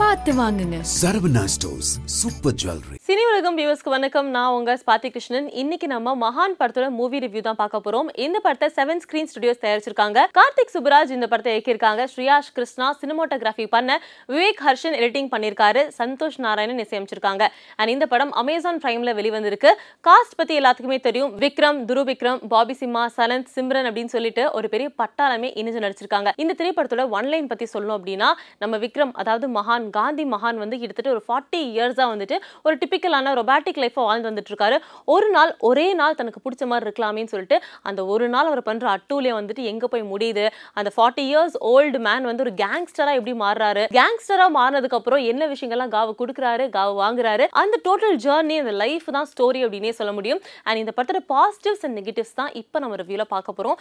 பார்த்து வாங்குங்க. Saravana stores super jewellery Cini Ulagam வியூவர்ஸ்க்கு வணக்கம். நான் உங்க ஸ்பாத்தி கிருஷ்ணன். இன்னைக்கு நம்ம மகான் படத்தோட மூவி ரிவ்யூ தான் பார்க்க போறோம். இந்த படத்தை செவன் ஸ்கிரீன் ஸ்டுடியோஸ் தயாரிச்சிருக்காங்க. கார்த்திக் சுப்ராஜ் இந்த படத்தை இயக்கியிருக்காங்க. ஸ்ரீயாஷ் கிருஷ்ணா சினிமோட்டோகிராஃபி பண்ண விவேக் ஹர்ஷன் எடிட்டிங் பண்ணியிருக்காரு. சந்தோஷ் நாராயணன் இசையமைச்சிருக்காங்க. அண்ட் இந்த படம் அமேசான் பிரைம்ல வெளிவந்திருக்கு. காஸ்ட் பத்தி எல்லாத்துக்குமே தெரியும். விக்ரம் துரு விக்ரம் பாபி சிம்மா சலந்த் சிம்ரன் அப்படின்னு சொல்லிட்டு ஒரு பெரிய பட்டாளமே இணைஞ்சு நடிச்சிருக்காங்க. இந்த திரைப்படத்தோட ஒன்லைன் பத்தி சொல்லணும் அப்படின்னா நம்ம விக்ரம் அதாவது மகான் காந்தி மகான் வந்து கிட்டத்தட்ட ஒரு ஃபார்ட்டி இயர்ஸாக வந்துட்டு ஒரு டிபிக்கலான ரொபாட்டிக் லைஃப்பை வாழ்ந்து வந்துட்டு இருக்காரு ஒரு நாள் ஒரே நாள் தனக்கு பிடிச்ச மாதிரி இருக்கலாமேன்னு சொல்லிட்டு அந்த ஒரு நாள் அவர் பண்ணுற அட்டூலே வந்துட்டு எங்கே போய் முடியுது? அந்த ஃபார்ட்டி இயர்ஸ் ஓல்டு மேன் வந்து ஒரு கேங்ஸ்டராக எப்படி மாறுறாரு? கேங்ஸ்டராக மாறினதுக்கு அப்புறம் என்ன விஷயங்கள்லாம் காவு கொடுக்குறாரு காவு வாங்குறாரு? அந்த டோட்டல் ஜேர்னி அந்த லைஃப் தான் ஸ்டோரி அப்படின்னே சொல்ல முடியும். அண்ட் இந்த படத்தோட பாசிட்டிவ்ஸ் அண்ட் நெகட்டிவ்ஸ் தான் இப்போ நம்ம ரிவ்யூவில் பார்க்க போகிறோம்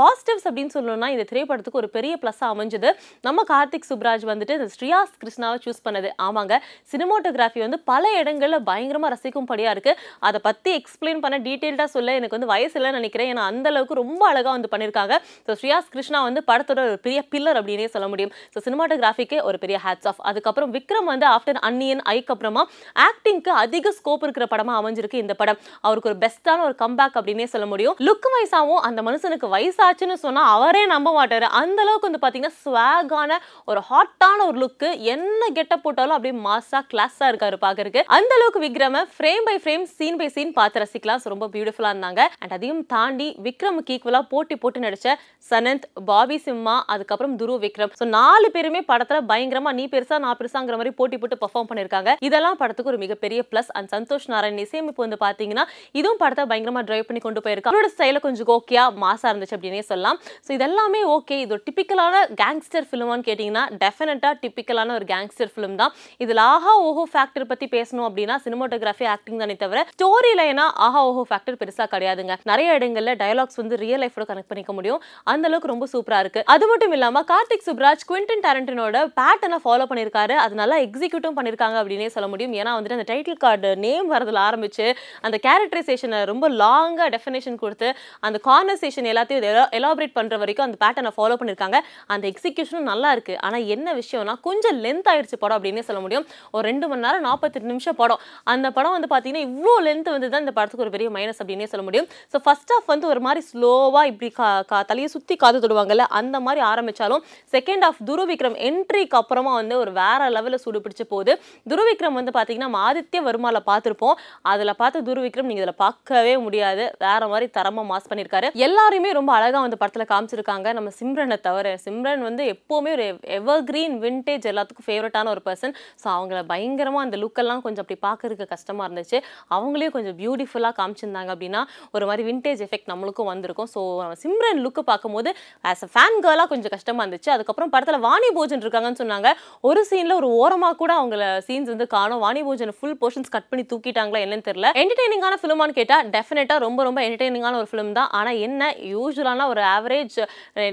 பாசிட்டிவ்ஸ் அப்படின்னு சொல்லணும்னா இந்த திரைப்படத்துக்கு ஒரு பெரிய ப்ளஸ்ஸாக அமைஞ்சது. நம்ம கார்த்திக் சுப்ராஜ் வந்துட்டு இந்த ஸ்ரீயாஸ் கிருஷ்ணா சினிமாவை சூஸ் பண்ணது? ஆமாங்க. சினிமோட்டோகிராஃபி வந்து பல இடங்களில் பயங்கரமாக ரசிக்கும்படியாக இருக்குது அதை பற்றி எக்ஸ்பிளைன் பண்ண டீட்டெயில்டாக சொல்ல எனக்கு வந்து வயசு இல்லைன்னு நினைக்கிறேன். ஏன்னா அந்தளவுக்கு ரொம்ப அழகாக வந்து பண்ணியிருக்காங்க ஸோ ஸ்ரீயாஸ் கிருஷ்ணா வந்து படத்தோட ஒரு பெரிய பில்லர் அப்படின்னே சொல்ல முடியும். ஸோ சினிமாட்டோகிராஃபிக்கே ஒரு பெரிய ஹேட்ஸ் ஆஃப் அதுக்கப்புறம் விக்ரம் வந்து ஆஃப்டர் அன்னியன் ஐக்கு அப்புறமா ஆக்டிங்க்கு அதிக ஸ்கோப் இருக்கிற படமாக அமைஞ்சிருக்கு இந்த படம். அவருக்கு ஒரு பெஸ்ட்டான ஒரு கம்பேக் அப்படின்னே சொல்ல முடியும். லுக் வயசாகவும் அந்த மனுஷனுக்கு வயசாச்சுன்னு சொன்னால் அவரே நம்ப மாட்டார். அந்த அளவுக்கு வந்து பார்த்தீங்கன்னா ஸ்வாகான ஒரு ஹாட்டான ஒரு லுக்கு என்ன கெட்ட போட்டாலும் அப்படியே மாசா கிளாஸா இருக்காரு பாக்குறதுக்கு. அந்த அளவுக்கு Vikram frame by frame scene by scene பார்த்து ரசிக்கலாம். ரொம்ப பியூட்டிஃபுல்லா இருந்தாங்க. அண்ட் அதையும் தாண்டி விக்ரமுக்கு ஈக்குவலா போட்டி போட்டு நடிச்ச சனந்த் பாபி சிம்மா அதுக்கப்புறம் துரு விக்ரம். ஸோ நாலு பேருமே படத்துல பயங்கரமா நீ பெருசா நான் பெருசாங்கிற மாதிரி போட்டி போட்டு பெர்ஃபார்ம் பண்ணிருக்காங்க. இதெல்லாம் படத்துக்கு ஒரு மிகப்பெரிய பிளஸ் அண்ட் சந்தோஷ் நாராயண் இசையமைப்பு வந்து பாத்தீங்கன்னா இதுவும் படத்தை பயங்கரமா டிரைவ் பண்ணி கொண்டு போயிருக்கா. அவரோட ஸ்டைல கொஞ்சம் ஓகேயா மாசா இருந்துச்சு அப்படின்னே சொல்லலாம். ஸோ இதெல்லாமே ஓகே இது ஒரு டிபிக்கலான கேங்ஸ்டர் ஃபிலிமான்னு கேட்டிங்கன்னா டெஃபினட்டா டிபிக்கலான ஒரு கேங் கேங்ஸ்டர் ஃபிலிம் தான். இதில் ஆஹா ஓஹோ ஃபேக்டர் பற்றி பேசணும் அப்படின்னா சினிமோட்டோகிராஃபி ஆக்டிங் தானே தவிர ஸ்டோரி லைனா ஆஹா ஓஹோ ஃபேக்டர் பெருசாக கிடையாதுங்க. நிறைய இடங்களில் டயலாக்ஸ் வந்து ரியல் லைஃபோட கனெக்ட் பண்ணிக்க முடியும். அந்த அளவுக்கு ரொம்ப சூப்பராக இருக்குது அது மட்டும் இல்லாமல் கார்த்திக் சுப்ராஜ் குவிண்டன் டேரண்டினோட பேட்டனை ஃபாலோ பண்ணியிருக்காரு அது நல்லா எக்ஸிக்யூட்டும் பண்ணியிருக்காங்க அப்படின்னே சொல்ல முடியும். ஏன்னா வந்துட்டு அந்த டைட்டில் கார்டு நேம் வரதில் ஆரம்பிச்சு அந்த கேரக்டரைசேஷனை ரொம்ப லாங்காக டெஃபினேஷன் கொடுத்து அந்த கான்வர்சேஷன் எல்லாத்தையும் எலாபரேட் பண்ணுற வரைக்கும் அந்த பேட்டர்னை ஃபாலோ பண்ணியிருக்காங்க அந்த எக்ஸிக்யூஷனும் நல்லா இருக்குது ஆனால் என்ன விஷயம்னா கொஞ்சம் லென்த் ஆயிடுச்சு படம் அப்படின்னே சொல்ல முடியும். ஒரு ரெண்டு மணி நேரம் நாற்பத்தெட்டு நிமிஷம் படம். அந்த படம் வந்து பார்த்தீங்கன்னா இவ்வளோ லென்த் வந்து தான் இந்த படத்துக்கு ஒரு பெரிய மைனஸ் அப்படின்னே சொல்ல முடியும். ஸோ ஃபர்ஸ்ட் ஆஃப் வந்து ஒரு மாதிரி ஸ்லோவாக இப்படி கா கா தலையை சுற்றி காது தொடுவாங்கல்ல அந்த மாதிரி ஆரம்பிச்சாலும் செகண்ட் ஆஃப் துருவிக்ரம் என்ட்ரிக்கு அப்புறமா வந்து ஒரு வேற லெவலில் சூடு பிடிச்சி போகுது. துருவிக்ரம் வந்து பார்த்தீங்கன்னா நம்ம ஆதித்ய வருமால பார்த்துருப்போம் அதில் பார்த்து துருவிக்ரம் நீங்கள் இதில் பார்க்கவே முடியாது. வேற மாதிரி தரமாக மாஸ் பண்ணியிருக்காரு எல்லாருமே ரொம்ப அழகாக வந்து படத்தில் காமிச்சிருக்காங்க. நம்ம சிம்ரனை தவிர சிம்ரன் வந்து எப்போவுமே ஒரு எவர் கிரீன் விண்டேஜ் எல்லாத்துக்கும் ஃபேவரட்டான ஒரு பர்சன் ஸோ அவங்கள பயங்கரமாக அந்த லுக்கெல்லாம் கொஞ்சம் அப்படி பார்க்கறதுக்கு கஷ்டமாக இருந்துச்சு. அவங்களையும் கொஞ்சம் பியூட்டிஃபுல்லாக காமிச்சிருந்தாங்க அப்படின்னா ஒரு மாதிரி விண்டேஜ் எஃபெக்ட் நம்மளுக்கும் வந்திருக்கும். ஸோ சிம்ரன் லுக்கு பார்க்கும்போது ஆஸ் அ ஃபேன் கேர்லாக கொஞ்சம் கஷ்டமாக இருந்துச்சு. அதுக்கப்புறம் படத்தில் வாணி போஜன் இருக்காங்கன்னு சொன்னாங்க. ஒரு சீனில் ஒரு ஓரமாக கூட அவங்கள சீன்ஸ் வந்து காணும். Vani Bhojan full portions cut பண்ணி தூக்கிட்டாங்களா என்னன்னு தெரியல. என்டர்டெய்னிங்கான ஃபிலிமான்னு கேட்டால் டெஃபினட்டா ரொம்ப ரொம்ப என்டர்டெய்னிங்கான ஒரு ஃபிலிம் தான். ஆனால் என்ன யூஸ்வலான ஒரு eh, ஆவரேஜ்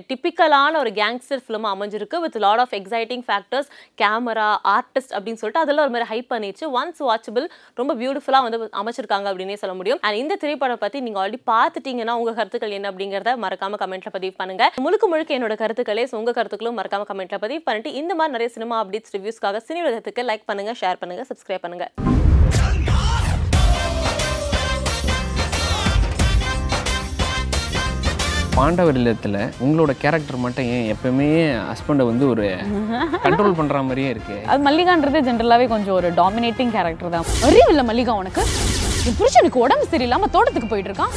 டிப்பிக்கலான ஒரு கேங்ஸ்டர் ஃபிலிம் அமைஞ்சிருக்கு with lot of exciting factors camera artist அப்படின்னு சொல்லிட்டு அதெல்லாம் ஒரு மாதிரி ஹைப் பண்ணிச்சு ஒன்ஸ் வாட்சபிள் ரொம்ப பியூட்டிஃபுல்லாக வந்து அமைச்சிருக்காங்க அப்படின்னே சொல்ல முடியும். அண்ட் இந்த திரைப்படம் பற்றி நீங்கள் ஆல்ரெடி பார்த்துட்டீங்கன்னா உங்கள் கருத்துக்கள் என்ன அப்படிங்கிறத மறக்காம கமெண்ட்ல பதிவு பண்ணுங்க. முழுக்க முழுக்க என்னோட கருத்துக்களே so உங்கள் கருத்துக்களும் மறக்காம கமெண்ட்ல பதிவு பண்ணிட்டு இந்த மாதிரி நிறைய சினிமா அப்டேட்ஸ் ரிவ்யூஸ்க்காக சினி உலகத்துக்கு லைக் பண்ணுங்க ஷேர் பண்ணுங்க சப்ஸ்கிரைப் பண்ணுங்க. பாண்டவர் இல்லத்தில் உங்களோட கேரக்டர் மட்டும் ஏன் எப்பவுமே ஹஸ்பண்டை வந்து ஒரு கண்ட்ரோல் பண்ணுற மாதிரியே இருக்கு? அது மல்லிகான்றது ஜென்ரலாகவே கொஞ்சம் ஒரு டாமினேட்டிங் கேரக்டர் தான். அறிவு இல்லை மல்லிகா உனக்கு? என் புருஷனுக்கு உடம்பு சரியில்லாம தோட்டத்துக்கு போயிட்டு இருக்கான்.